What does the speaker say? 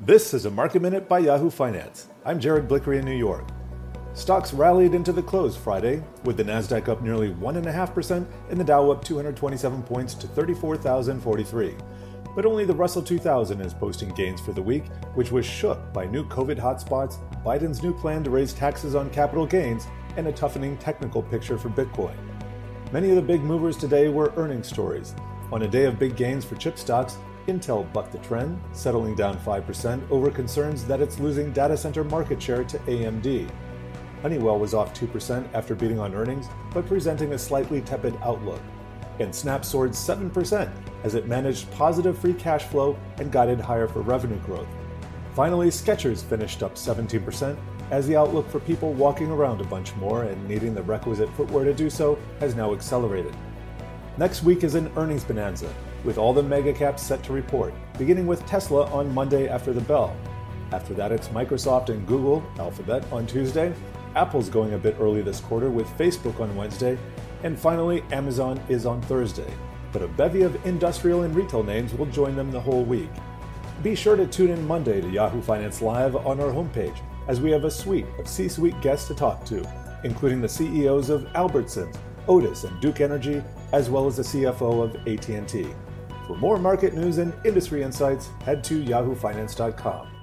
This is a Market Minute by Yahoo Finance. I'm Jared Blikre in New York. Stocks rallied into the close Friday, with the Nasdaq up nearly 1.5% and the Dow up 227 points to 34,043. But only the Russell 2000 is posting gains for the week, which was shook by new COVID hotspots, Biden's new plan to raise taxes on capital gains, and a toughening technical picture for Bitcoin. Many of the big movers today were earnings stories. On a day of big gains for chip stocks, Intel bucked the trend, settling down 5% over concerns that it's losing data center market share to AMD. Honeywell was off 2% after beating on earnings, but presenting a slightly tepid outlook. And Snap soared 7% as it managed positive free cash flow and guided higher for revenue growth. Finally, Skechers finished up 17% as the outlook for people walking around a bunch more and needing the requisite footwear to do so has now accelerated. Next week is an earnings bonanza, with all the mega caps set to report, beginning with Tesla on Monday after the bell. After that, it's Microsoft and Google, Alphabet, on Tuesday. Apple's going a bit early this quarter with Facebook on Wednesday. And finally, Amazon is on Thursday. But a bevy of industrial and retail names will join them the whole week. Be sure to tune in Monday to Yahoo Finance Live on our homepage, as we have a suite of C suite guests to talk to, including the CEOs of Albertsons, Otis, and Duke Energy, as well as the CFO of AT&T. For more market news and industry insights, head to yahoofinance.com.